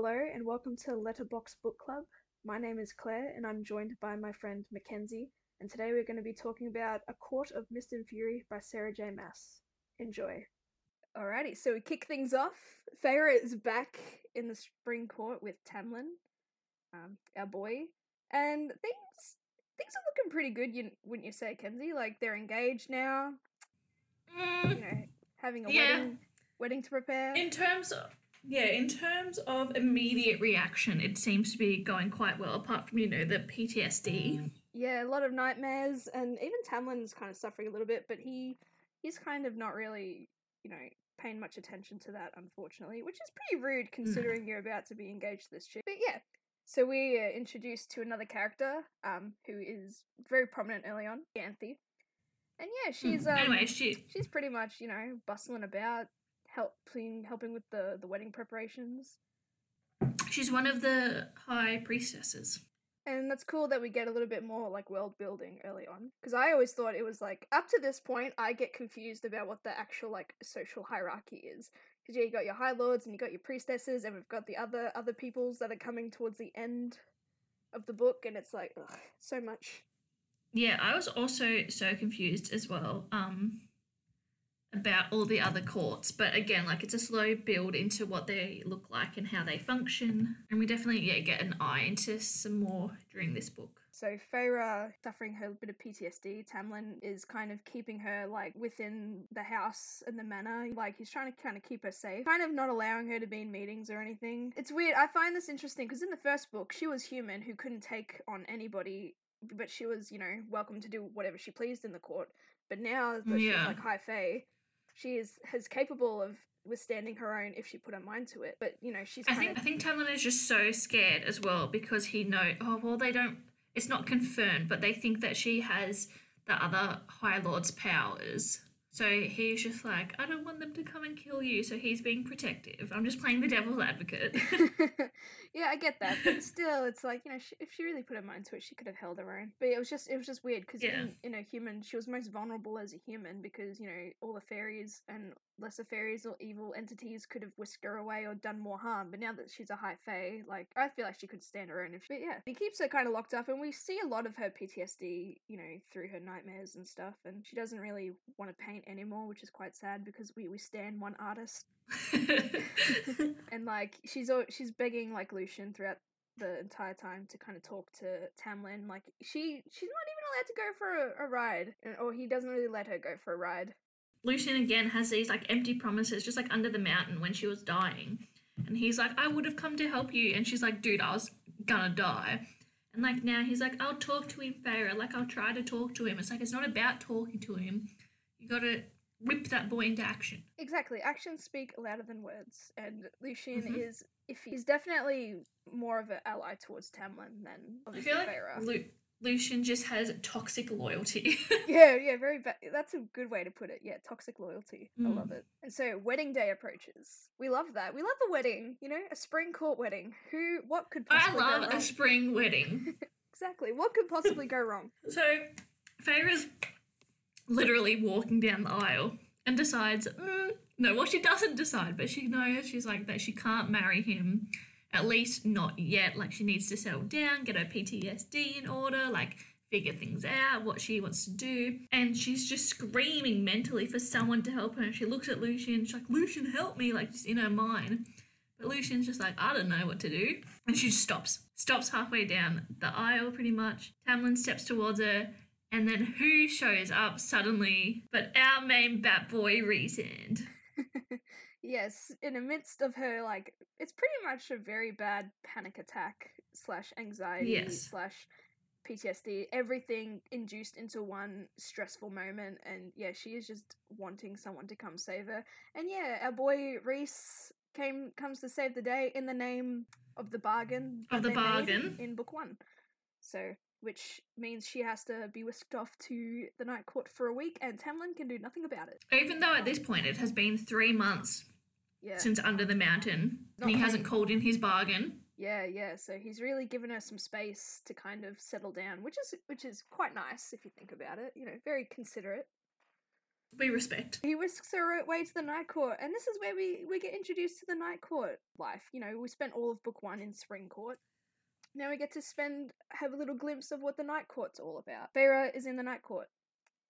Hello and welcome to Letterbox Book Club. My name is Claire and I'm joined by my friend Mackenzie, and today we're going to be talking about A Court of Mist and Fury by Sarah J. Maas. Enjoy. Alrighty, so we kick things off. Feyre is back in the spring court with Tamlin, um, our boy, and things things are looking pretty good. You wouldn't you say, Kenzie? Like they're engaged now. Mm, You know, having a Yeah. wedding wedding to prepare. in terms of yeah, in terms of immediate reaction, it seems to be going quite well. Apart from you know the PTSD. Yeah, a lot of nightmares, and even Tamlin's kind of suffering a little bit, but he he's kind of not really, you know, paying much attention to that, unfortunately, which is pretty rude considering you're about to be engaged to this chick. But yeah, so we are introduced to another character, um, who is very prominent early on, Ianthe, and yeah, she's um, anyway, she she's pretty much you know bustling about, helping helping with the the wedding preparations. she's one of the high priestesses. And that's cool that we get a little bit more like world building early on. Because I always thought it was like up to this point, I get confused about what the actual like social hierarchy is. Because yeah, you got your high lords and you got your priestesses, and we've got the other other peoples that are coming towards the end of the book, and it's like ugh, so much. Yeah, I was also so confused as well. Um, about all the other courts, but again, like it's a slow build into what they look like and how they function, and we definitely yeah get an eye into some more during this book. So Feyre suffering her bit of PTSD. Tamlin is kind of keeping her like within the house and the manor. Like he's trying to kind of keep her safe, kind of not allowing her to be in meetings or anything. It's weird. I find this interesting because in the first book, she was human who couldn't take on anybody, but she was you know welcome to do whatever she pleased in the court. But now that she's like high fae, she is is capable of withstanding her own if she put her mind to it. But you know she's I think of I think Tamlin is just so scared as well because he know oh well they don't it's not confirmed but they think that she has the other High Lord's powers. So he's just like I don't want them to come and kill you. So he's being protective. I'm just playing the devil's advocate. yeah, I get that, but still, it's like you know, she, if she really put her mind to it, she could have held her own. But it was just, it was just weird because Yeah. in, in a human, she was most vulnerable as a human because you know all the fairies and lesser fairies or evil entities could have whisked her away or done more harm. But now that she's a high fae, like I feel like she could stand her own. If but yeah, he keeps her kind of locked up, and we see a lot of her PTSD, you know, through her nightmares and stuff. And she doesn't really want to paint anymore, which is quite sad because we we stand one artist and like she's she's begging like Lucien throughout the entire time to kind of talk to Tamlin. Like she she's not even allowed to go for a, a ride, or he doesn't really let her go for a ride. Lucien again has these like empty promises just like under the mountain when she was dying. And he's like, I would have come to help you. And she's like, dude, I was gonna die. And like now he's like, I'll talk to him, Feyre. Like I'll try to talk to him. It's like it's not about talking to him. You gotta whip that boy into action. Exactly, actions speak louder than words, and Lucien Mhm. is if he's definitely more of an ally towards Tamlin than I obviously feel like. Lu- Lucien just has toxic loyalty. Yeah, yeah, very bad. That's a good way to put it. Yeah, toxic loyalty. I Mm. love it. And so, wedding day approaches. We love that. We love the wedding. You know, a spring court wedding. Who? What could I possibly love go a spring wedding. Exactly. What could possibly go wrong? So Feyre's literally walking down the aisle and decides, mm, no, well, she doesn't decide, but she knows she's like that she can't marry him, at least not yet. Like, she needs to settle down, get her PTSD in order, like, figure things out, what she wants to do. And she's just screaming mentally for someone to help her. And she looks at Lucien, she's like, Lucien, help me, like, just in her mind. But Lucien's just like, I don't know what to do. And she just stops. Stops halfway down the aisle, pretty much. Tamlin steps towards her. And then who shows up suddenly but our main bat boy, Rhysand. yes, in the midst of her, like, it's pretty much a very bad panic attack slash anxiety Yes. slash PTSD, everything induced into one stressful moment. And yeah, she is just wanting someone to come save her. And yeah, our boy Rhys came comes to save the day in the name of the bargain Of the bargain. in book one. So, which means she has to be whisked off to the night court for a week, and Tamlin can do nothing about it. Even though at this point it has been three months Yeah. since Under the Mountain, and he Not hasn't called in his bargain. Yeah, yeah. So he's really given her some space to kind of settle down, which is which is quite nice if you think about it. You know, very considerate. We respect. He whisks her away to the Night Court, and this is where we, we get introduced to the Night Court life. You know, we spent all of book one in Spring Court. Now we get to spend have a little glimpse of what the Night Court's all about. Feyre is in the Night Court.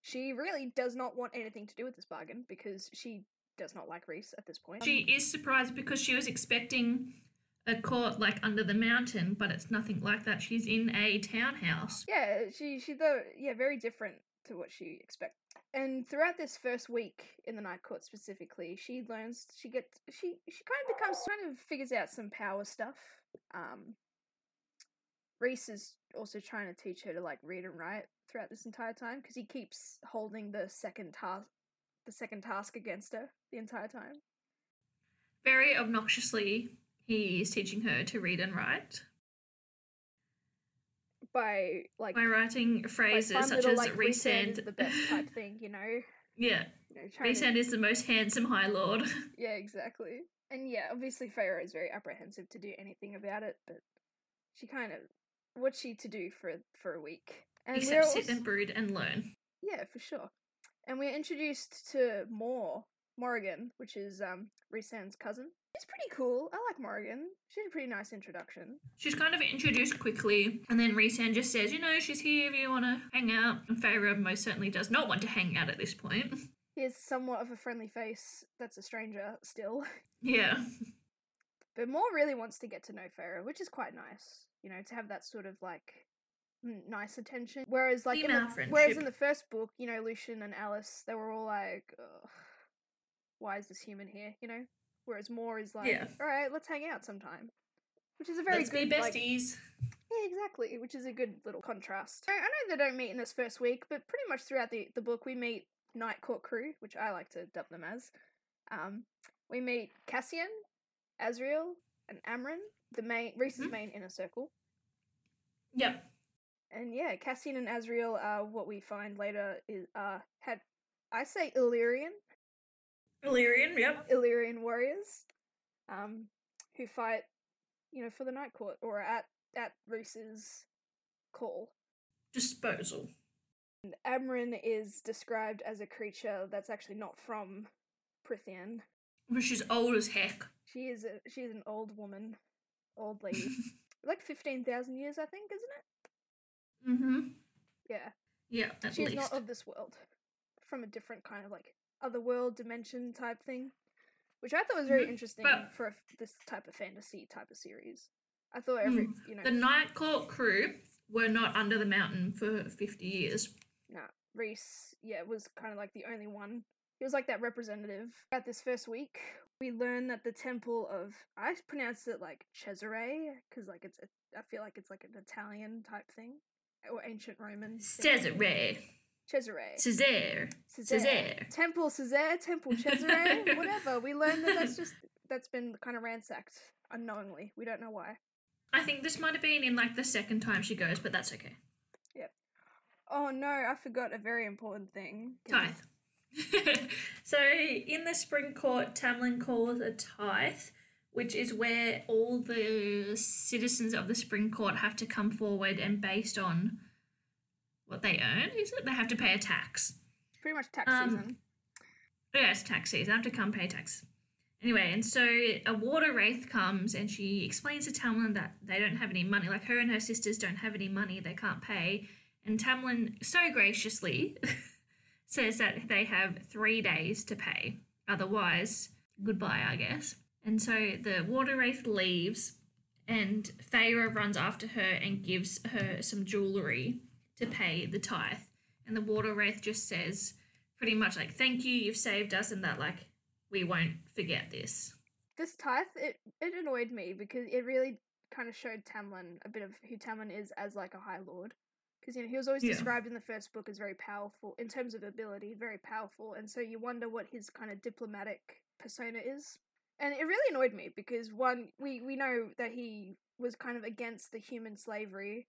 She really does not want anything to do with this bargain because she does not like Rhys at this point. She is surprised because she was expecting a court like under the mountain, but it's nothing like that. She's in a townhouse. Yeah, she she though yeah, very different to what she expected. And throughout this first week in the night court specifically, she learns she gets she she kind of becomes kind of figures out some power stuff. Um Rhys is also trying to teach her to like read and write throughout this entire time because he keeps holding the second task the second task against her the entire time. Very obnoxiously, he is teaching her to read and write by like by writing phrases such little, as like, Rhysand. the best type thing, you know. yeah, You know, to- is the most handsome High Lord. Yeah, exactly. And yeah, obviously Feyre is very apprehensive to do anything about it, but she kind of what's she to do for for a week? And Except sit also- and brood and learn. yeah, for sure. And we're introduced to more Morrigan, which is um Rhysand's cousin. She's pretty cool. I like Morrigan. She had a pretty nice introduction. She's kind of introduced quickly, and then Rhysand just says, you know, she's here if you want to hang out. And Feyre most certainly does not want to hang out at this point. He has somewhat of a friendly face. That's a stranger still. yeah. But Mor really wants to get to know Feyre, which is quite nice. You know, to have that sort of like nice attention. Whereas, like, in the, whereas in the first book, you know, Lucien and Alis, they were all like, "Why is this human here?" You know. Whereas Mor is like, Yeah. "All right, let's hang out sometime," which is a very Let's be good like, besties. yeah, exactly. Which is a good little contrast. I, I know they don't meet in this first week, but pretty much throughout the, the book, we meet Night Court crew, which I like to dub them as. Um, we meet Cassian, Azriel, and Amren, the main Rhys's Mhm. main inner circle. Yep. And yeah, Cassian and Azriel are what we find later is uh had I say Illyrian Illyrian, yep. Illyrian warriors, um, who fight, you know, for the Night Court or at at Rhys's call. Disposal. And Amren is described as a creature that's actually not from Prythian. But she's old as heck. She is a she is an old woman, old lady, like fifteen thousand years, I think, isn't it? mm-hmm. Yeah, Yeah, at she's least. not of this world, from a different kind of like other world dimension type thing, which I thought was very Mhm. interesting But- for a this type of fantasy type of series. I thought every you know The Night Court crew were not under the mountain for 50 years. Nah, Rhys, yeah, was kind of like the only one. He was like that representative. At this first week, we learn that the temple of I pronounce it like Cesare because like it's I feel like it's like an Italian type thing or ancient Roman. Cesare. Cesare. Cesare. Cesare. Temple Cesare. Temple Cesare. whatever. We learned that that's just that's been kind of ransacked unknowingly. We don't know why. I think this might have been in like the second time she goes, but that's okay. Yep. Oh no, I forgot a very important thing. Tithe. so in the spring court, Tamlin calls a tithe, which is where all the citizens of the spring court have to come forward and based on what they earn, is it? They have to pay a tax. Pretty much tax Um, season. Yeah, it's tax season. They have to come pay tax. Anyway, and so a water wraith comes and she explains to Tamlin that they don't have any money. Like her and her sisters don't have any money, they can't pay. And Tamlin so graciously says that they have three days to pay. Otherwise, goodbye, I guess. And so the water wraith leaves, and Feyre runs after her and gives her some jewelry to pay the tithe. And the water wraith just says, pretty much like, thank you, you've saved us, and that, like, we won't forget this. this tithe it it annoyed me because it really kind of showed Tamlin a bit of who Tamlin is as like a high lord because you know he was always Yeah. described in the first book as very powerful in terms of ability very powerful and so you wonder what his kind of diplomatic persona is and it really annoyed me because one we we know that he was kind of against the human slavery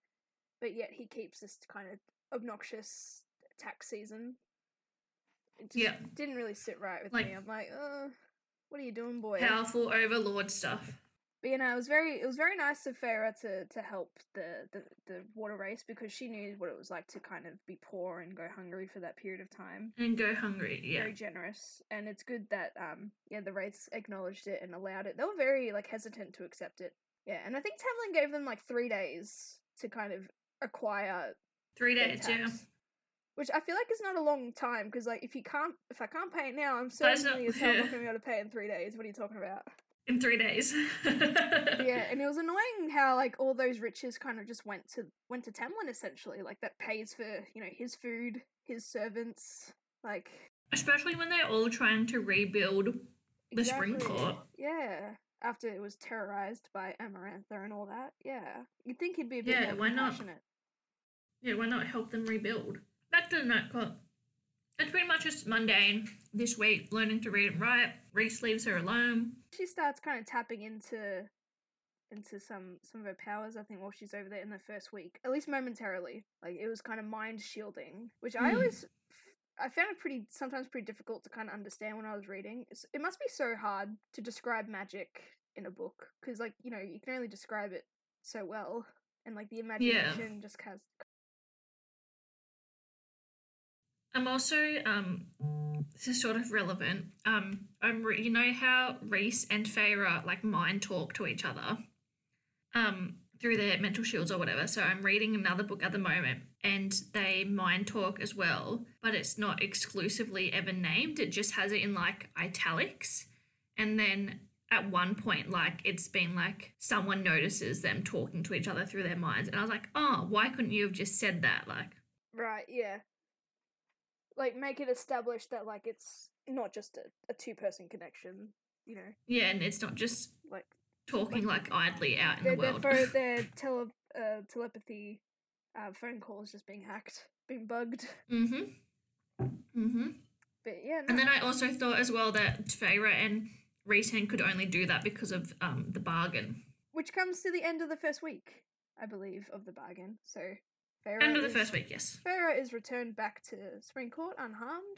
but yet he keeps this kind of obnoxious tax season it just Yeah. didn't really sit right with Like- me i'm like uh what are you doing boy Powerful overlord stuff. But you know, it was very it was very nice of Feyre to to help the, the the water wraiths because she knew what it was like to kind of be poor and go hungry for that period of time. And go hungry, yeah. Very generous, and it's good that um yeah the wraiths acknowledged it and allowed it. They were very like hesitant to accept it. Yeah, and I think Tamlin gave them like three days to kind of acquire Three days, yeah. Which I feel like is not a long time because like if you can't if I can't pay it now, I'm certainly not- as hell not gonna be able to pay it in three days. What are you talking about? In three days. yeah, and it was annoying how like all those riches kind of just went to went to Tamlin essentially, like that pays for you know his food, his servants, like Especially when they're all trying to rebuild the spring court. Yeah, after it was terrorized by Amarantha and all that. Yeah, you'd think he'd be a bit Yeah, more why not? Yeah, why not help them rebuild? Back to the night court. It's pretty much just mundane this week, learning to read and write. Rhys leaves her alone. She starts kind of tapping into into some some of her powers. I think while she's over there in the first week, at least momentarily. Like it was kind of mind shielding, which I Hmm. always I found it pretty sometimes pretty difficult to kind of understand when I was reading. It's, it must be so hard to describe magic in a book because like you know you can only describe it so well, and like the imagination just has I'm also um this is sort of relevant. Um I'm re- you know how Rhys and Feyre like mind talk to each other um through their mental shields or whatever. So I'm reading another book at the moment and they mind talk as well, but it's not exclusively ever named. It just has it in like italics. And then at one point like it's been like someone notices them talking to each other through their minds and I was like, "Oh, why couldn't you have just said that?" Like right. Yeah, like make it established that like it's not just a, a two person connection. You know, yeah, and it's not just like talking like idly out in the their, world. phone, their tele, uh, telepathy uh, phone call is just being hacked, being bugged. mm-hmm. Mm-hmm. But yeah, no. And then I also thought as well that Feyre and Rhysand could only do that because of um the bargain. which comes to the end of the first week, I believe, of the bargain. So Feyre End of the is- first week, yes. Feyre is returned back to Spring Court unharmed.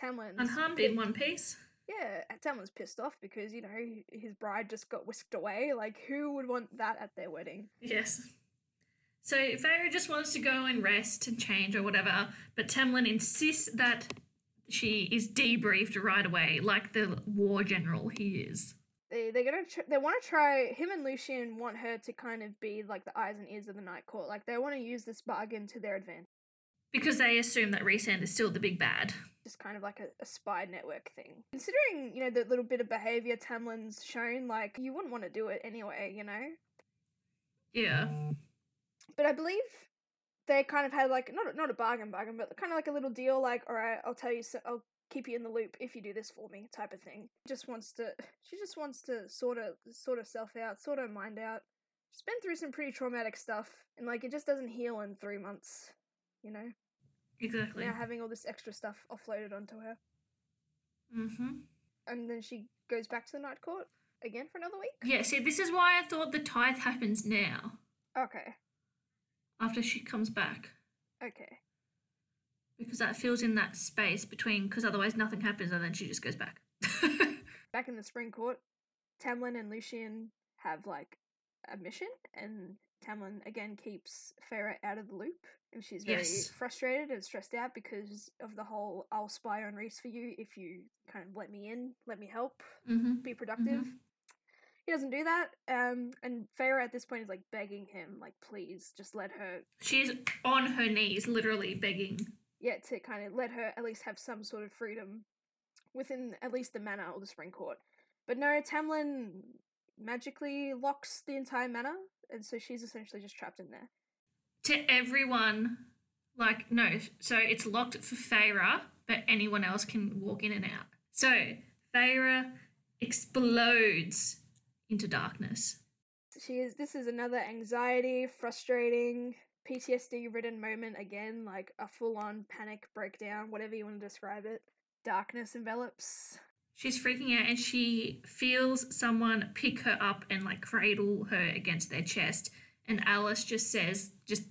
Tamlin's Unharmed in one piece. Yeah, Tamlin's pissed off because you know his bride just got whisked away. Like, who would want that at their wedding? Yes. So Feyre just wants to go and rest and change or whatever, but Tamlin insists that she is debriefed right away, like the war general he is. They they're gonna tr- they want to try him and Lucien want her to kind of be like the eyes and ears of the Night Court. Like they want to use this bargain to their advantage. Because they assume that Rhysand is still the big bad. just kind of like a, a spy network thing. Considering, you know, the little bit of behavior Tamlin's shown, like, you wouldn't want to do it anyway, you know? Yeah. But I believe they kind of had, like, not, a- not a bargain bargain, but kind of like a little deal, like, alright, I'll tell you, so I'll keep you in the loop if you do this for me, type of thing. Just wants to, she just wants to sort of, sort herself out, sort her mind out. She's been through some pretty traumatic stuff, and, like, it just doesn't heal in three months, you know? Exactly. Now having all this extra stuff offloaded onto her. Mm-hmm. and then she goes back to the night court again for another week. Yeah, see, this is why I thought the tithe happens now, Okay, after she comes back. okay, Because that fills in that space between, because otherwise nothing happens and then she just goes back. back in the spring court, Tamlin and Lucien have like a mission, and Tamlin again keeps Feyre out of the loop, and she's very Yes. frustrated and stressed out because of the whole "I'll spy on Rhys for you if you kind of let me in, let me help, mm-hmm. be productive." He doesn't do that, um, and Feyre at this point is like begging him, like, "Please, just let her She's on her knees, literally begging. Yeah, to kind of let her at least have some sort of freedom within at least the manor or the spring court. But no, Tamlin magically locks the entire manor, and so she's essentially just trapped in there. To everyone, like, no, so it's locked for Feyre, but anyone else can walk in and out. So, Feyre explodes into darkness. She is. This is another anxiety, frustrating, PTSD-ridden moment again, like a full-on panic breakdown, whatever you want to describe it. Darkness envelops. She's freaking out and she feels someone pick her up and like cradle her against their chest. And Alis just says, just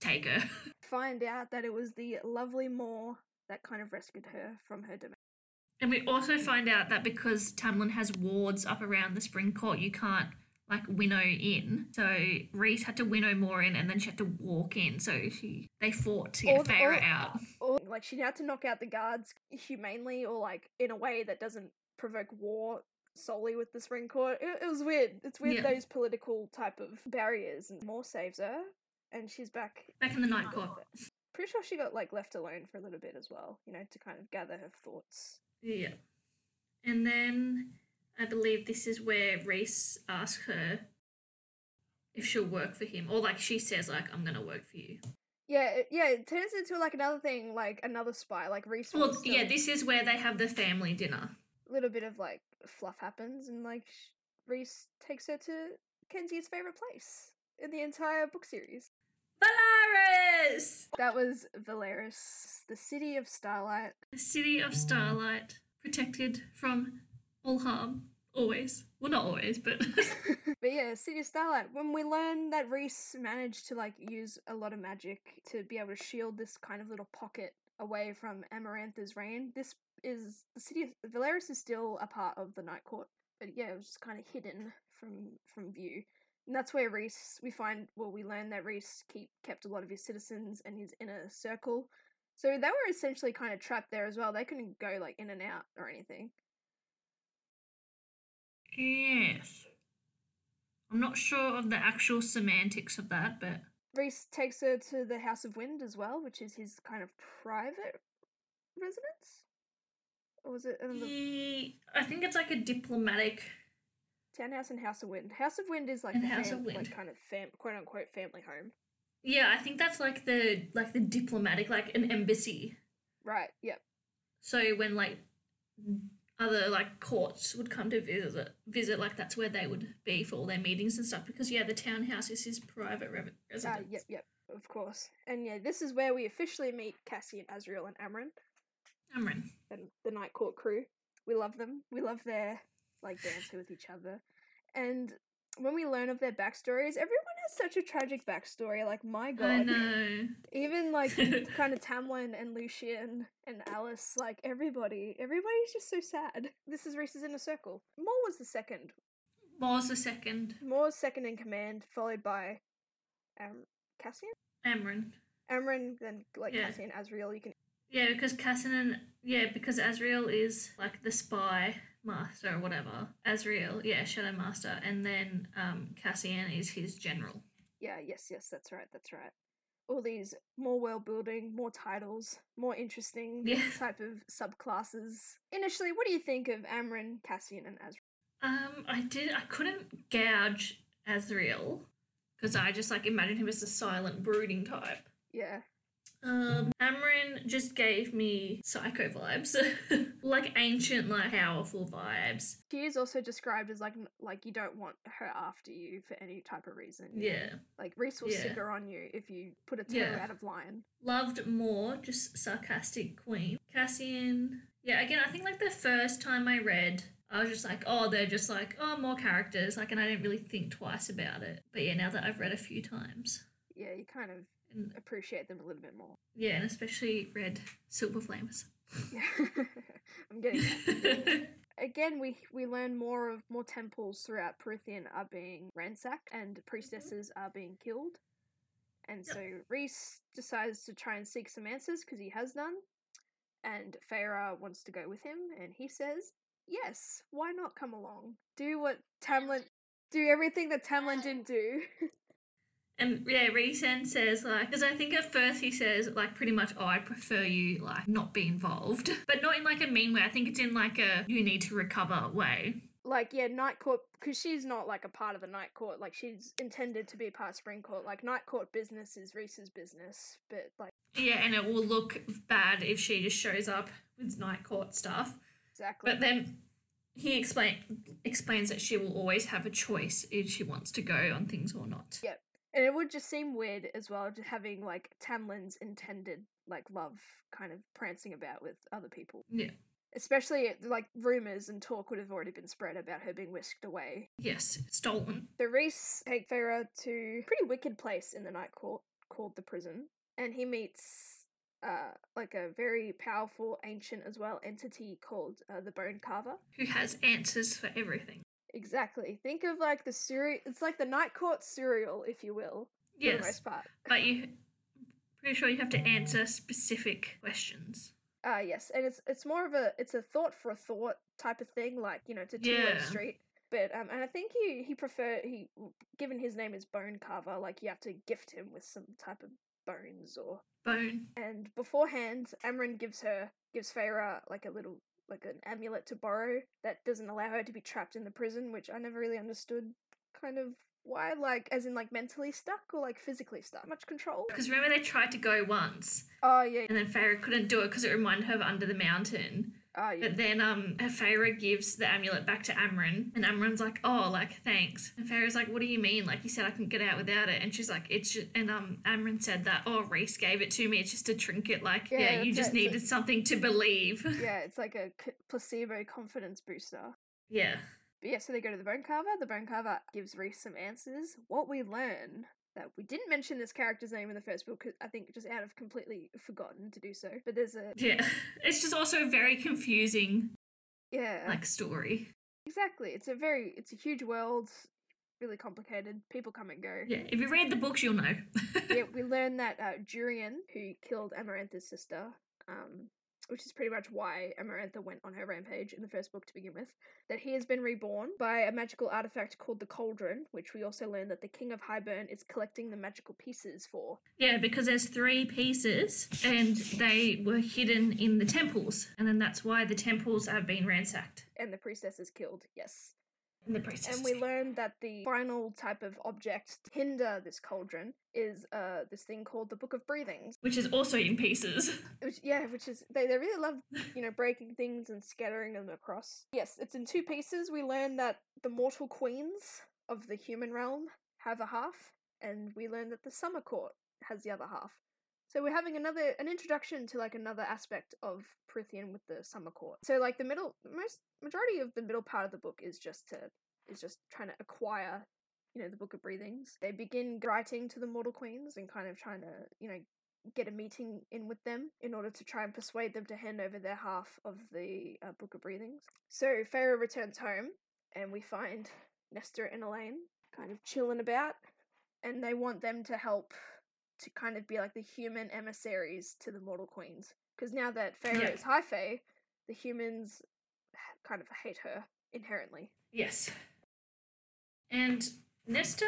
take her. Find out that it was the lovely Mor that kind of rescued her from her domain. And we also find out that because Tamlin has wards up around the spring court, you can't like winnow in. So Rhys had to winnow Mor in, and then she had to walk in. So she they fought to get Or- Feyre or- out. Or like she had to knock out the guards humanely or like in a way that doesn't provoke war solely with the Spring Court. It, it was weird. It's weird Yeah. those political type of barriers and Mor saves her and she's back Back in the night court. Pretty sure she got like left alone for a little bit as well, you know, to kind of gather her thoughts. Yeah. And then I believe this is where Rhys asks her if she'll work for him, or like she says, like I'm gonna work for you. Yeah, it, yeah, it turns into like another thing, like another spy, like Rhys. Well, to- yeah, this is where they have the family dinner. A little bit of like fluff happens, and like Rhys takes her to Kenzie's favorite place in the entire book series. Velaris, That was Velaris, the city of Starlight. the city of starlight, protected from all harm, always. Well, not always, but But yeah, City Starlight. When we learn that Rhys managed to like use a lot of magic to be able to shield this kind of little pocket away from Amarantha's reign, this is the city of Velaris is still a part of the Night Court. But yeah, it was just kind of hidden from from view. And that's where Rhys we find well we learn that Rhys keep kept a lot of his citizens and his inner circle. So they were essentially kind of trapped there as well. They couldn't go like in and out or anything. Yes. I'm not sure of the actual semantics of that, but Rhys takes her to the House of Wind as well, which is his kind of private residence. Or was it another he, I think it's like a diplomatic. townhouse and House of Wind? House of Wind is like And the House fam- of Wind. like kind of fam- quote unquote family home. Yeah, I think that's like the like the diplomatic, like an embassy. Right. Yep. So when like other like courts would come to visit, visit like that's where they would be for all their meetings and stuff. Because yeah, the townhouse is his private re- Uh, residence. yep. Yep. Of course. And yeah, this is where we officially meet Cassie and Azriel and Amren Amren. and the Night Court crew. We love them. We love their like dancing with each other. And when we learn of their backstories, everyone has such a tragic backstory. Like my god. I know. Even like kind of Tamlin and Lucien and Alis, like everybody, everybody's just so sad. This is Rhys's Inner Circle. Mor was the second. Was the second? Mor's second in command, followed by um, Cassian? Amren. Amren, then like Yeah. Cassian, Azriel. You can. Yeah, because Cassian and yeah, because Azriel is like the spy master or whatever. Azriel, yeah, Shadow Master, and then um Cassian is his general. Yeah, yes, yes, that's right, that's right. All these more world building, more titles, more interesting Yeah. type of subclasses. Initially, what do you think of Amren, Cassian, and Azriel? Um, I did. I couldn't gouge Azriel because I just like imagined him as a silent, brooding type. Yeah, Um, Amren just gave me psycho vibes, like ancient, like powerful vibes. she is also described as like like you don't want her after you for any type of reason. Yeah, Like Rhys will Yeah. her on you if you put a toe Yeah. out of line. loved Mor, just sarcastic queen. Cassian, yeah. Again, I think like the first time I read, I was just like, oh, they're just like, oh, more characters, like, and I didn't really think twice about it. But yeah, now that I've read a few times, Yeah, you kind of and appreciate them a little bit more. yeah, and especially red Silver Flames. I'm getting that. Again, we we learn more of more temples throughout Prythian are being ransacked and priestesses are being killed. And Yep. so Rhys decides to try and seek some answers because he has none. And Feyre wants to go with him, and he says, "Yes, why not come along? Do what Tamlin, do everything that Tamlin didn't do." And yeah, Rhysand says like, because I think at first he says like pretty much, oh, I prefer you like not be involved, but not in like a mean way. I think it's in like a you need to recover way. like yeah, Night Court because she's not like a part of the Night Court. Like she's intended to be part of Spring Court. Like Night Court business is Rhys's business, but like Yeah, and it will look bad if she just shows up with night court stuff. exactly. But then he explain explains that she will always have a choice if she wants to go on things or not. Yeah. And it would just seem weird as well, just having like Tamlin's intended like love kind of prancing about with other people. Yeah. Especially like rumors and talk would have already been spread about her being whisked away. Yes, stolen. The Rhys take Feyre to a pretty wicked place in the Night Court called the prison, and he meets uh like a very powerful ancient as well entity called uh, the Bone Carver. Who has answers for everything. Exactly. Think of like the cereal. It's like the night court cereal, if you will, for the Yes, most part. but you pretty sure you have to answer specific questions. Ah, yes, and it's it's more of a it's a thought for a thought type of thing. Like you know, a two Yeah. street. But um, and I think he he prefer he given his name is Bone Carver, like you have to gift him with some type of bones or. Bone. And beforehand, Amren gives her gives Feyre like a little like an amulet to borrow that doesn't allow her to be trapped in the prison, which I never really understood. Kind of why, like as in like mentally stuck or like physically stuck. Much control. Because remember they tried to go once, Oh yeah, and then Feyre couldn't do it because it reminded her of Under the Mountain. Oh yeah. But then um, Feyre gives the amulet back to Amren, and Amren's like, "Oh, like thanks." And Feyre's like, "What do you mean? Like you said I can get out without it?" And she's like, "It's just," and um, Amren said that, "Oh, Rhys gave it to me. It's just a trinket. Like, Yeah, yeah, you just it, needed something to believe." yeah, it's like a c- placebo confidence booster. yeah, But yeah, so they go to the bone carver. The bone carver gives Rhys some answers. What we learn that we didn't mention this character's name in the first book, 'cause I think just out of completely forgotten to do so. But there's a yeah. It's just also a very confusing yeah, like story. exactly. It's a very it's a huge world, really complicated. People come and go. Yeah, if you read the books, you'll know. yeah, we learn that uh, Jurian, who killed Amarantha's sister, um, which is pretty much why Amarantha went on her rampage in the first book to begin with, that he has been reborn by a magical artifact called the Cauldron, which we also learn that the King of Hybern is collecting the magical pieces for. Yeah, because there's three pieces and they were hidden in the temples, and then that's why the temples have been ransacked. And the priestess is killed, yes. And the priestess. And we learned that the final type of object to hinder this cauldron is uh this thing called the Book of Breathings. which is also in pieces. Which yeah, which is they, they really love, you know, breaking things and scattering them across. Yes, it's in two pieces. We learned that the mortal queens of the human realm have a half, and we learned that the summer court has the other half. So we're having another an introduction to like another aspect of Prythian with the summer court. So like the middle most majority of the middle part of the book is just to is just trying to acquire you know the book of breathings they begin writing to the mortal queens and kind of trying to you know get a meeting in with them in order to try and persuade them to hand over their half of the uh, book of breathings so Feyre returns home and we find Nesta and Elain kind of chilling about and they want them to help to kind of be like the human emissaries to the mortal queens because now that Feyre Yeah. is high fae the humans kind of hate her inherently Yes. And Nesta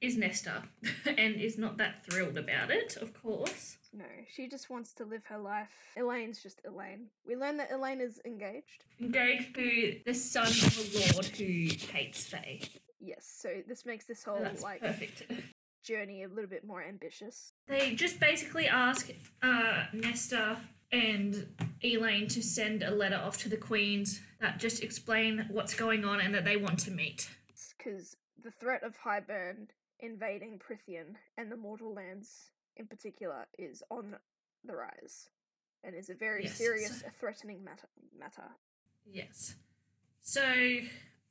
is Nesta and is not that thrilled about it, of course. No, she just wants to live her life. Elain's just Elain. We learn that Elain is engaged. Engaged to the son of a lord who hates Feyre. Yes, so this makes this whole that's like perfect. journey a little bit more ambitious. They just basically ask uh, Nesta and Elain to send a letter off to the queens that just explain what's going on and that they want to meet. Because the threat of Hybern invading Prythian and the mortal lands in particular is on the rise and is a very Yes, serious, so- threatening matter. matter. Yes. So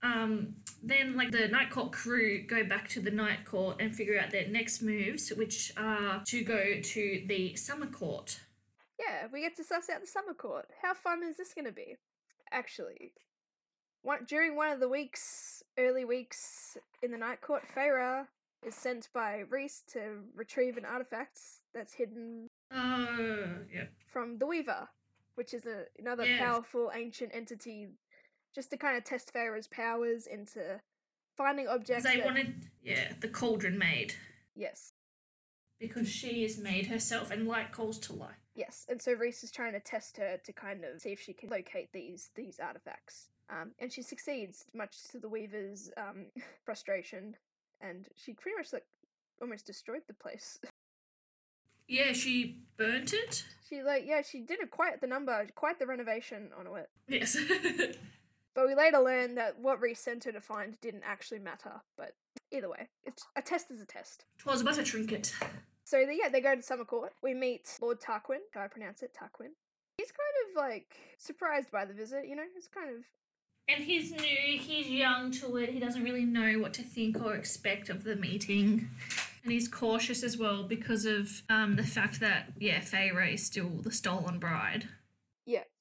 um, then, like the Night Court crew go back to the Night Court and figure out their next moves, which are to go to the Summer Court. Yeah, we get to suss out the summer court. How fun is this going to be? Actually, one, during one of the weeks, early weeks in the night court, Feyre is sent by Rhys to retrieve an artifact that's hidden Oh, yeah. from the Weaver, which is a, another Yes. powerful ancient entity, just to kind of test Feyre's powers into finding objects. They that- wanted, yeah, the cauldron made yes, because she is made herself and light calls to light. Yes, and so Rhys is trying to test her to kind of see if she can locate these these artifacts. Um, and she succeeds, much to the Weaver's um, frustration, and she pretty much like almost destroyed the place. Yeah, she burnt it. she like yeah, she did a quite the number, quite the renovation on it. Yes. But we later learned that what Rhys sent her to find didn't actually matter. But either way, it's a test is a test. Twas but a trinket. So they, yeah, they go to Summer Court. We meet Lord Tarquin. Do I pronounce it, Tarquin. He's kind of like surprised by the visit. You know, he's kind of And he's new, he's young to it, he doesn't really know what to think or expect of the meeting. And he's cautious as well because of um, the fact that, yeah, Feyre is still the stolen bride.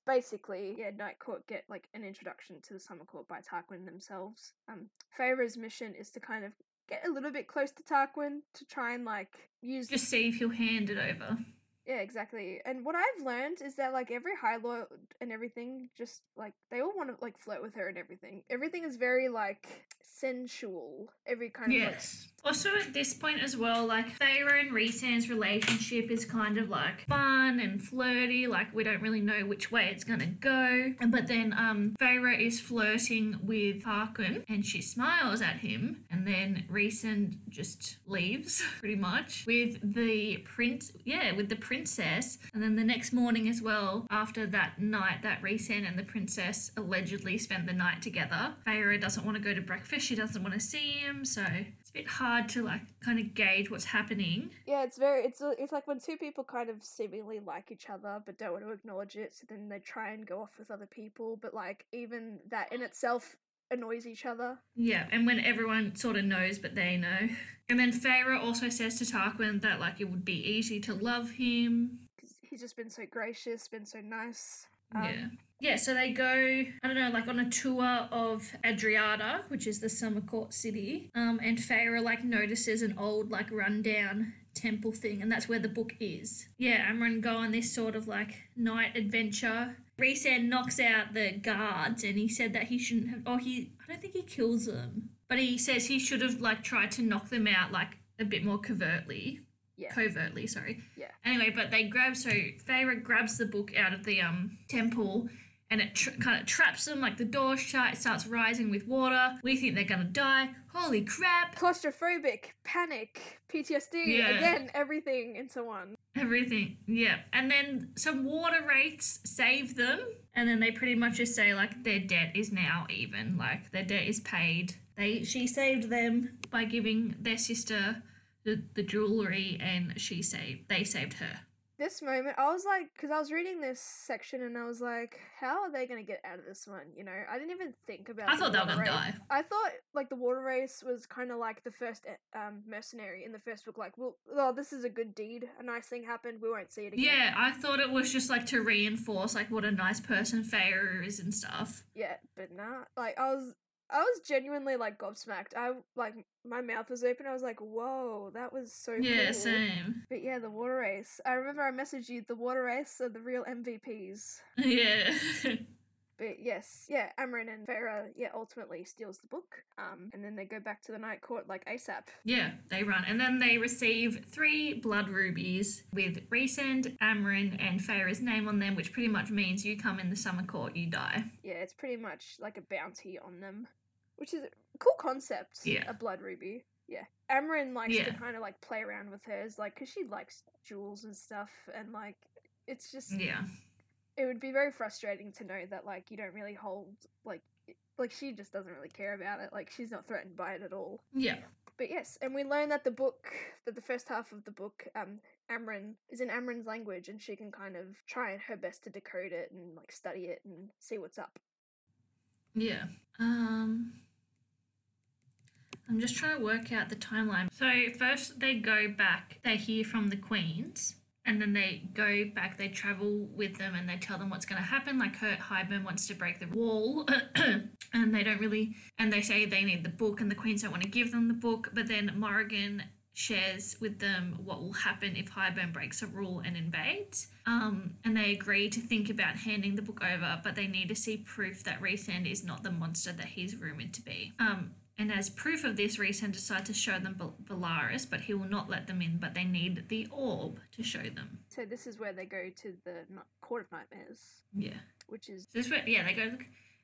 Yeah, basically, yeah, Night Court get like an introduction to the Summer Court by Tarquin themselves. Um, Feyre's mission is to kind of get a little bit close to Tarquin to try and like use Just see if he'll hand it over. Yeah, exactly. And what I've learned is that like every High Lord and everything, just like they all want to like flirt with her and everything. Everything is very like sensual. Every kind of like Yes. Also, at this point as well, like Feyre and Rhysand's relationship is kind of like fun and flirty. Like we don't really know which way it's gonna go. And but then um Feyre is flirting with Tarquin, and she smiles at him, and then Rhysand just leaves pretty much with the prince. Yeah, with the princess. And then the next morning as well, after that night that Rhysand and the princess allegedly spent the night together, Feyre doesn't want to go to breakfast. She doesn't want to see him, so it's a bit hard to like kind of gauge what's happening. Yeah, it's very it's it's like when two people kind of seemingly like each other but don't want to acknowledge it, so then they try and go off with other people, but like even that in itself annoys each other. Yeah, and when everyone sort of knows, but they know. And then Feyre also says to Tarquin that like it would be easy to love him. he's just been so gracious, been so nice. Um, yeah. Yeah, so they go, I don't know, like on a tour of Adriata, which is the summer court city. Um, and Feyre like notices an old like rundown temple thing, and that's where the book is. Yeah, Amren go on this sort of like night adventure. Rhysand knocks out the guards, and he said that he shouldn't have. Oh, he. I don't think he kills them, but he says he should have like tried to knock them out like a bit more covertly. Yeah. Covertly, sorry. Yeah. Anyway, but they grab so Feyre grabs the book out of the um temple and it tr- kind of traps them like the door shut. It starts rising with water. We think they're gonna die. Holy crap! Claustrophobic, panic, PTSD, Yeah. again, everything into one. Everything, yeah. And then some water wraiths save them, and then they pretty much just say like their debt is now even, like their debt is paid. They she saved them by giving their sister the, the jewelry, and she saved they saved her. This moment, I was like, because I was reading this section and I was like, how are they going to get out of this one? You know, I didn't even think about I thought they were gonna die. I thought like the water wraiths was kind of like the first eh, um, mercenary in the first book. Like, well, oh, this is a good deed. A nice thing happened. We won't see it again. Yeah, I thought it was just like to reinforce like what a nice person Feyre is and stuff. Yeah, but nah. Like, I was, I was genuinely like gobsmacked. I like my mouth was open. I was like, whoa, that was so. Yeah, cool. same. But yeah, the water wraiths. I remember I messaged you. The water wraiths are the real MVPs. Yeah. But yes, yeah, Amren and Feyre, yeah, ultimately steals the book. Um, and then they go back to the night court like ASAP. yeah, they run. And then they receive three blood rubies with Rhysand, Amren, and Feyre's name on them, which pretty much means you come in the summer court, you die. Yeah, it's pretty much like a bounty on them, which is a cool concept. Yeah. a blood ruby. Yeah, Amren likes to kind of like play around with hers, like because she likes jewels and stuff, and like it's just Yeah. It would be very frustrating to know that like you don't really hold like like she just doesn't really care about it. Like she's not threatened by it at all. Yeah. But yes, and we learn that the book, that the first half of the book, um, Amren is in Amren's language, and she can kind of try her best to decode it and like study it and see what's up. Yeah. Um I'm just trying to work out the timeline. So first they go back, they hear from the queens, and then they go back, they travel with them and they tell them what's gonna happen. Like Kurt Hybern wants to break the wall and they don't really and they say they need the book and the queens don't want to give them the book, but then Morrigan shares with them what will happen if Hybern breaks a rule and invades. Um, and they agree to think about handing the book over, but they need to see proof that Rhysand is not the monster that he's rumored to be. Um, and as proof of this, Rhysand decides to show them Velaris, but he will not let them in, but they need the orb to show them. So this is where they go to the Court of Nightmares, Yeah. which is So this is where, yeah, they go,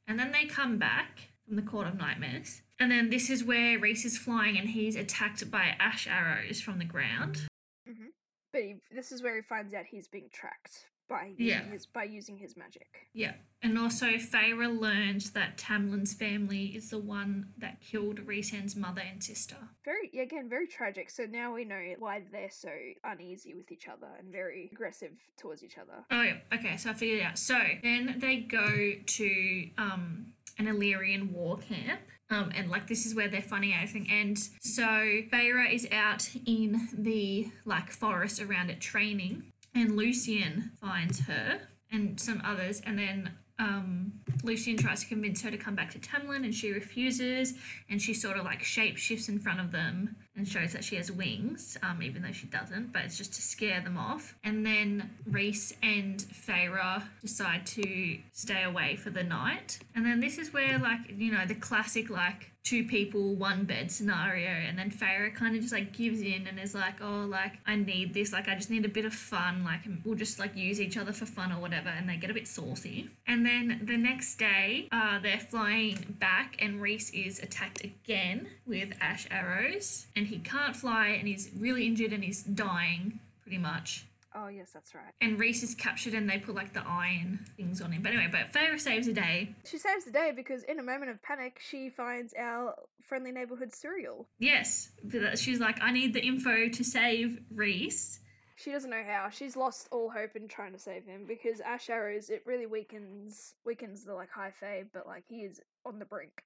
and then they come back from the Court of Nightmares. And then this is where Rhys is flying and he's attacked by ash arrows from the ground. Mm-hmm. but he, this is where he finds out he's being tracked by using Yeah. his by using his magic. Yeah. And also, Feyre learns that Tamlin's family is the one that killed Rhysand's mother and sister. Very yeah, again, very tragic. So now we know why they're so uneasy with each other and very aggressive towards each other. Oh, yeah. Okay, so I figured it out. So then they go to um, an Illyrian war camp. Um, and like this is where they're finding everything. And so Feyre is out in the like forest around it training, and Lucien finds her and some others, and then um, Lucien tries to convince her to come back to Tamlin, and she refuses, and she sort of like shape shifts in front of them and shows that she has wings, um, even though she doesn't, but it's just to scare them off. And then Rhys and Feyre decide to stay away for the night, and then this is where like you know the classic like two people, one bed scenario, and then Feyre kind of just like gives in and is like, oh, like I need this, like I just need a bit of fun, like we'll just like use each other for fun or whatever, and they get a bit saucy. And then the next day, uh, they're flying back, and Rhys is attacked again with ash arrows, and he can't fly, and he's really injured, and he's dying pretty much. Oh yes, that's right. And Rhys is captured, and they put like the iron things on him. But anyway, but Feyre saves the day. She saves the day because in a moment of panic, she finds our friendly neighborhood Suriel. Yes, she's like, I need the info to save Rhys. She doesn't know how. She's lost all hope in trying to save him because ash arrows it really weakens weakens the like high fae, but like he is on the brink.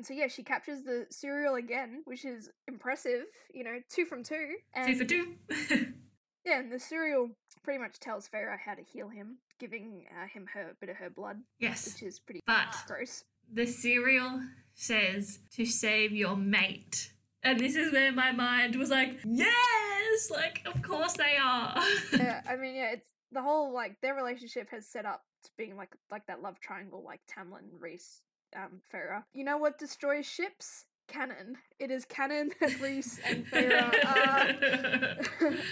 And so yeah, she captures the Suriel again, which is impressive. You know, two from two. And Two for two. Yeah, and the Suriel pretty much tells Feyre how to heal him, giving uh, him her bit of her blood, yes. which is pretty But gross. the Suriel says to save your mate. And this is where my mind was like, yes! Like, of course they are. yeah, I mean, yeah, it's the whole like their relationship has set up to being like like that love triangle, like Tamlin, Rhys, um, Feyre. You know what destroys ships? Cannon. It is Cannon that Rhys and Feyre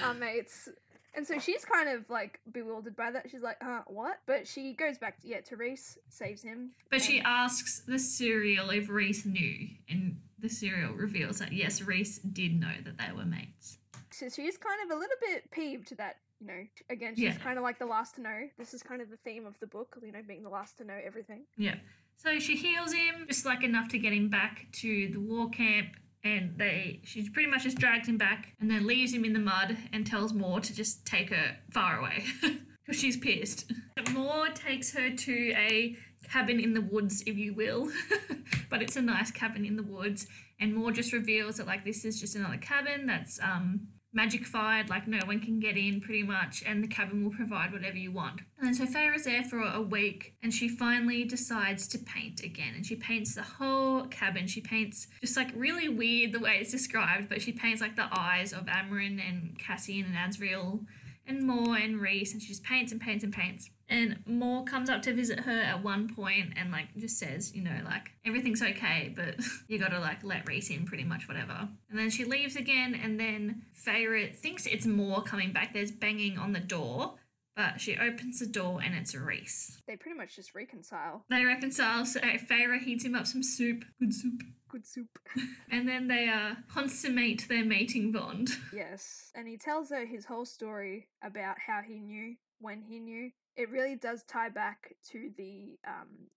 are, are mates. And so she's kind of like bewildered by that. She's like, uh, what? But she goes back, yeah, to Rhys, saves him. but she asks the Suriel if Rhys knew. And the Suriel reveals that, yes, Rhys did know that they were mates. So she's kind of a little bit peeved that, you know, again, she's Yeah. kind of like the last to know. This is kind of the theme of the book, you know, being the last to know everything. Yeah. So she heals him just like enough to get him back to the war camp. And they, she pretty much just drags him back and then leaves him in the mud and tells Mor to just take her far away because she's pissed. Mor takes her to a cabin in the woods, if you will, but it's a nice cabin in the woods. And Mor just reveals that like this is just another cabin that's um magic-fied, like no one can get in pretty much, and the cabin will provide whatever you want. And then so Feyre's there for a week, and she finally decides to paint again, and she paints the whole cabin. She paints just like really weird the way it's described, but she paints like the eyes of Amren and Cassian and Azriel and Mor and Rhys, and she just paints and paints and paints. And Mor comes up to visit her at one point and like just says, you know, like everything's okay, but you gotta like let Rhys in pretty much whatever. And then she leaves again, and then Feyre thinks it's Mor coming back. There's banging on the door, but she opens the door and it's Rhys. They pretty much just reconcile. They reconcile, so Feyre heats him up some soup, good soup, Good soup. and then they uh, consummate their mating bond. yes. And he tells her his whole story about how he knew when he knew. It really does tie back to the um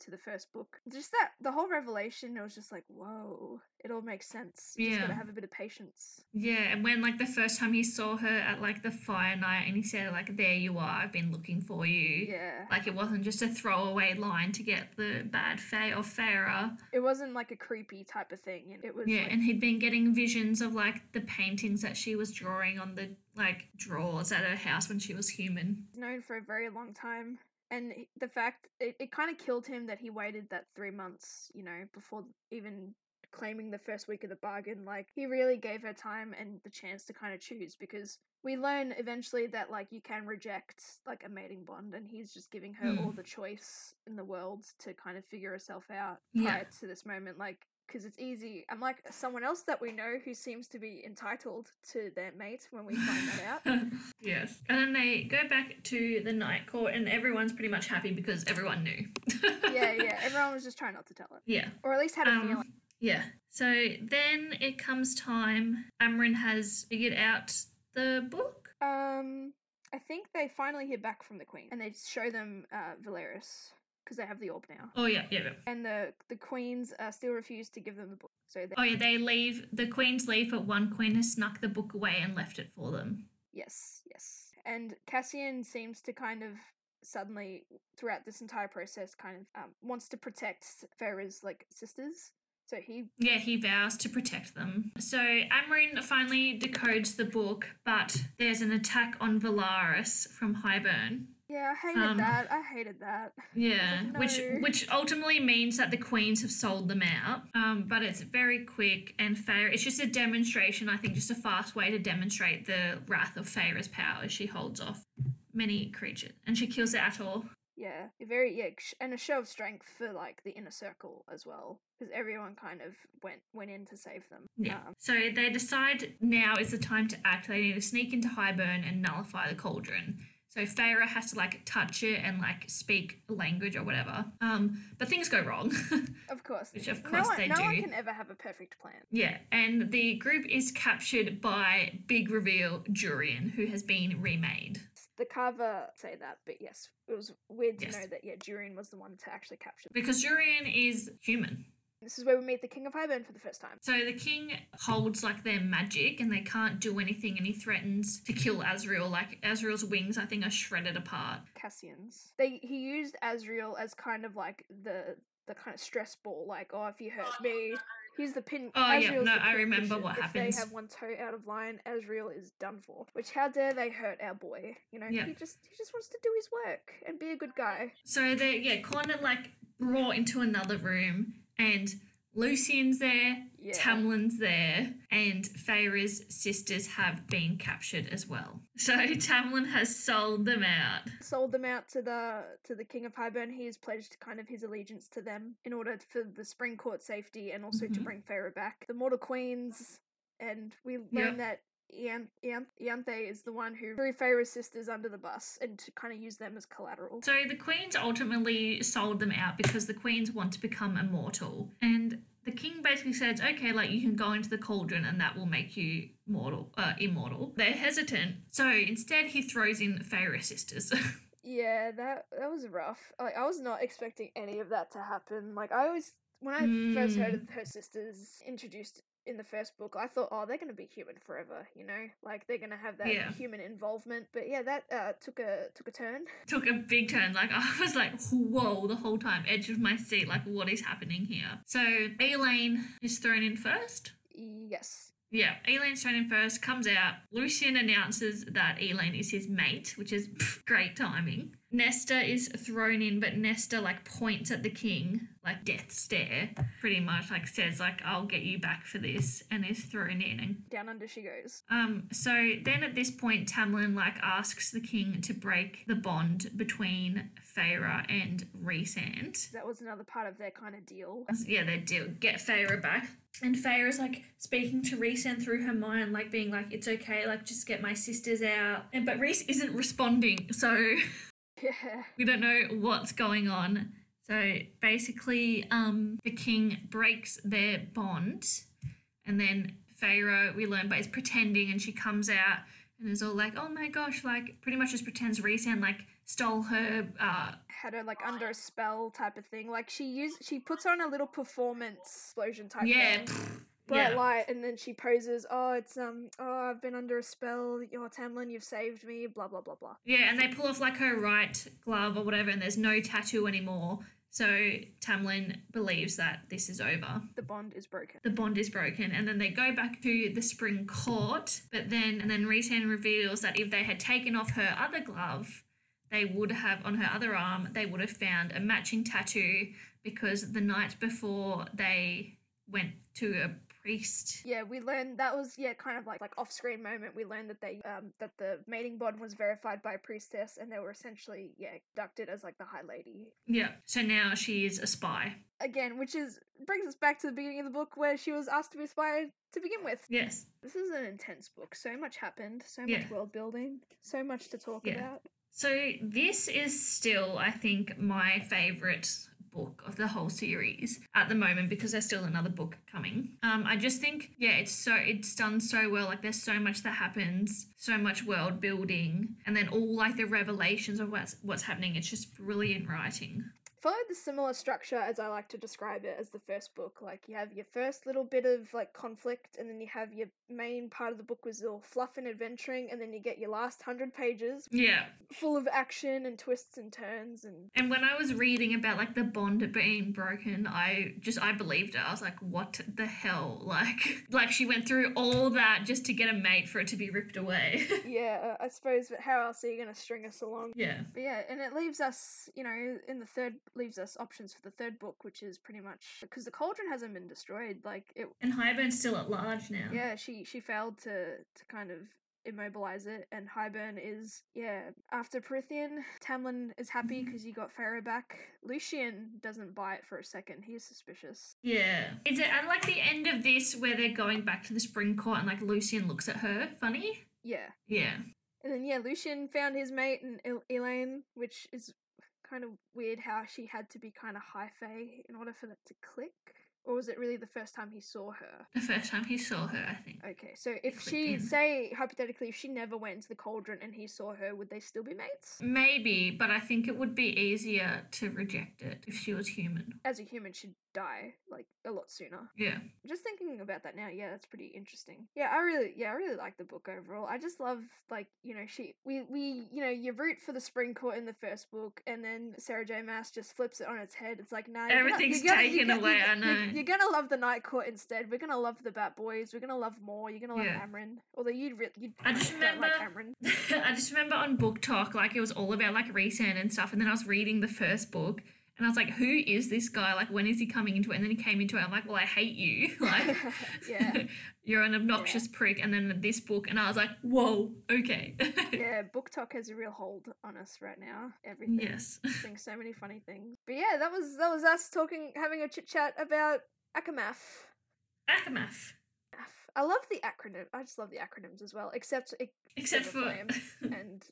to the first book. Just that the whole revelation, it was just like, whoa, it all makes sense. You just Yeah. gotta have a bit of patience. Yeah, and when like the first time he saw her at like the fire night and he said like there you are, I've been looking for you. Yeah. Like it wasn't just a throwaway line to get the bad Fae or Feyre. It wasn't like a creepy type of thing. It was Yeah, like, and he'd been getting visions of like the paintings that she was drawing on the like drawers at her house when she was human. known for a very long time. And the fact it, it kind of killed him that he waited that three months, you know, before even claiming the first week of the bargain. Like, he really gave her time and the chance to kind of choose because we learn eventually that, like, you can reject, like, a mating bond, and he's just giving her Hmm. all the choice in the world to kind of figure herself out Yeah. prior to this moment. Like, because it's easy. Unlike someone else that we know who seems to be entitled to their mate when we find that out. yes. And then they go back to the night court and everyone's pretty much happy because everyone knew. yeah, yeah. Everyone was just trying not to tell it. Yeah. Or at least had a Um, feeling. Yeah. So then it comes time. Amren has figured out the book. Um, I think they finally hear back from the queen, and they show them uh, Velaris because they have the orb now, Oh yeah, yeah. yeah. and the the queens uh, still refuse to give them the book. So they, Oh yeah, they leave. The queens leave, but one queen has snuck the book away and left it for them. yes, yes, and Cassian seems to kind of suddenly throughout this entire process kind of um, wants to protect Feyre's like sisters. So he Yeah, he vows to protect them. So Amren finally decodes the book, but there's an attack on Velaris from Hybern. Yeah, I hated Um, that. I hated that. Yeah, like, which no. which ultimately means that the queens have sold them out. Um, but it's very quick and fair. It's just a demonstration, I think, just a fast way to demonstrate the wrath of Feyre's power. as She holds off many creatures and she kills the Attor. Yeah, very yeah, and a show of strength for like the inner circle as well, because everyone kind of went went in to save them. Yeah. Um, So they decide now is the time to act. They need to sneak into Hybern and nullify the cauldron. So Feyre has to like touch it and like speak a language or whatever. Um, but things go wrong. of course, Which of no course one, they no one can ever have a perfect plan. yeah, and the group is captured by big reveal Jurian, who has been remade. The carver say that, but yes, it was weird to Yes. know that yeah, Jurian was the one to actually capture. Because Jurian is human. This is where we meet the King of Hybern for the first time. So the king holds like their magic and they can't do anything and he threatens to kill Azriel. Like Azriel's wings I think are shredded apart. Cassian's. They he used Azriel as kind of like the the kind of stress ball. Like, oh, if you hurt me, he's the pin. Oh, yeah, no, I remember what if happens. they have one toe out of line, Azriel is done for. Which how dare they hurt our boy? You know, Yeah. he just he just wants to do his work and be a good guy. So they're yeah, kind of like brought into another room and Lucien's there, Yeah. Tamlin's there, and Feyre's sisters have been captured as well. So Tamlin has sold them out. Sold them out to the to the King of Hybern. He has pledged kind of his allegiance to them in order for the Spring Court safety and also to Mhm. bring Feyre back. The Mortal Queens, and we learn that Ian, Ian, Ianthe is the one who threw Feyre's sisters under the bus and to kind of use them as collateral. So the queens ultimately sold them out because the queens want to become immortal. And the king basically says, okay, like you can go into the cauldron and that will make you mortal, uh, immortal. They're hesitant. So instead he throws in Feyre's sisters. Yeah, that that was rough. Like I was not expecting any of that to happen. Like I always when I first heard Mm. of her sisters introduced in the first book, I thought, oh, they're gonna be human forever, you know, like they're gonna have that Yeah. human involvement. But yeah, that uh, took a took a turn. Took a big turn. Like I was like, whoa, the whole time, edge of my seat. Like what is happening here? So Elain is thrown in first. Yes. Yeah, Elain's thrown in first, comes out. Lucien announces that Elain is his mate, which is pff, great timing. Nesta is thrown in, but Nesta like points at the king, like death stare, pretty much like says like I'll get you back for this, and is thrown in. And Down under she goes. um, so then at this point, Tamlin like asks the king to break the bond between Feyre and Rhysand. That was another part of their kind of deal. Yeah, they do get Feyre back. And Feyre is like speaking to Rhysand through her mind, like being like, it's okay, like just get my sisters out. And but Rhys isn't responding, so Yeah. we don't know what's going on. So basically, um, the king breaks their bond, and then Feyre, we learn, but is pretending, and she comes out and is all like, "Oh my gosh!" Like pretty much just pretends Rhysand like stole her. Uh, Had her like under a spell type of thing. Like she used she puts on a little performance explosion type yeah, thing. Bright yeah. light and then she poses oh it's um oh i've been under a spell oh tamlin you've saved me blah blah blah blah Yeah, and they pull off like her right glove or whatever, and there's no tattoo anymore. So Tamlin believes that this is over. the bond is broken The bond is broken, and then they go back to the spring court. But then, and then Rhysand reveals that if they had taken off her other glove, they would have on her other arm. They would have found a matching tattoo because the night before they went to a priest. yeah we learned that was yeah kind of like like off-screen moment we learned that they um that the mating bond was verified by a priestess and they were essentially yeah inducted as like the high lady Yeah. So now she is a spy. again which is brings us back to the beginning of the book where she was asked to be a spy to begin with Yes. this is an intense book so much happened so Yeah. much world building so much to talk Yeah. about So this is still, I think, my favorite book of the whole series at the moment because there's still another book coming. Um, I just think, yeah, it's so it's done so well. Like there's so much that happens, so much world building, and then all like the revelations of what's what's happening. It's just brilliant writing. Followed the similar structure as I like to describe it as the first book. Like you have your first little bit of like conflict, and then you have your main part of the book was all fluff and adventuring, and then you get your last hundred pages Yeah. full of action and twists and turns and And when I was reading about like the bond being broken, I just I believed it. I was like, what the hell? Like like she went through all that just to get a mate for it to be ripped away. yeah, I suppose. But how else are you going to string us along? yeah. But yeah, and it leaves us, you know, in the third leaves us options for the third book, which is pretty much because the cauldron hasn't been destroyed. Like it, And Hybern's still at large now. yeah, she she failed to to kind of immobilize it, and Highburn is yeah. After Prythian, Tamlin is happy mm-hmm. because he got Feyre back. Lucien doesn't buy it for a second. He's suspicious. Yeah. Is it at like the end of this where they're going back to the spring court and like Lucien looks at her funny? Yeah, Yeah. and then yeah, Lucien found his mate and El- Elain, which is kind of weird how she had to be kind of high fae in order for that to click. Or was it really the first time he saw her? The first time he saw her, I think. Okay, so if she, say, hypothetically, if she never went into the cauldron and he saw her, would they still be mates? Maybe, but I think it would be easier to reject it if she was human. As a human, she'd die, like, a lot sooner. Yeah. Just thinking about that now, yeah, that's pretty interesting. Yeah, I really, yeah, I really like the book overall. I just love, like, you know, she, we, we, you know, you root for the Spring Court in the first book, and then Sarah J. Maas just flips it on its head. It's like, nah, Everything's taken away, I know. You're, gonna love the Night Court instead. We're gonna love the Bat Boys. We're gonna love Mor. You're gonna love Yeah. Amren. Although you'd, re- you'd I just don't like remember- Amren. I just remember on BookTok, like it was all about like Rhysand and stuff, and then I was reading the first book, and I was like, "Who is this guy? Like, when is he coming into it?" And then he came into it. I'm like, "Well, I hate you. Like, Yeah. you're an obnoxious prick." And then this book, and I was like, "Whoa, okay." yeah, BookTok has a real hold on us right now. Everything. yes. Saying so many funny things. But yeah, that was that was us talking, having a chit chat about ACOMAF. ACOMAF. I love the acronym. I just love the acronyms as well, except it, Except for and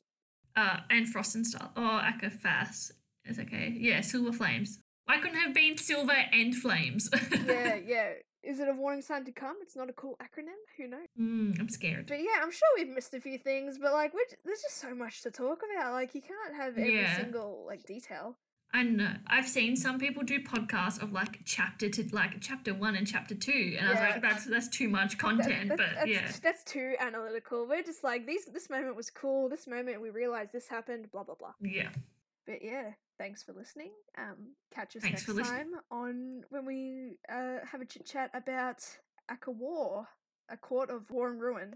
uh, and Frost and Star. Oh, ACOFAS. It's okay. Yeah, Silver Flames. Why couldn't it have been Silver and Flames? yeah, yeah. Is it a warning sign to come? It's not a cool acronym. Who knows? Mm, I'm scared. But yeah, I'm sure we've missed a few things. But like, we're, j- there's just so much to talk about. Like, you can't have every Yeah. single like detail. I know. I've seen some people do podcasts of like chapter to like chapter one and chapter two, and I was like, that's that's too much That- content. that- but that's, yeah, that's too analytical. We're just like these. This moment was cool. This moment we realized this happened. Blah blah blah. yeah. But yeah, thanks for listening. Um, catch us Thanks next listening. time on when we uh have a chit chat about ACOWAR, a court of war and ruin.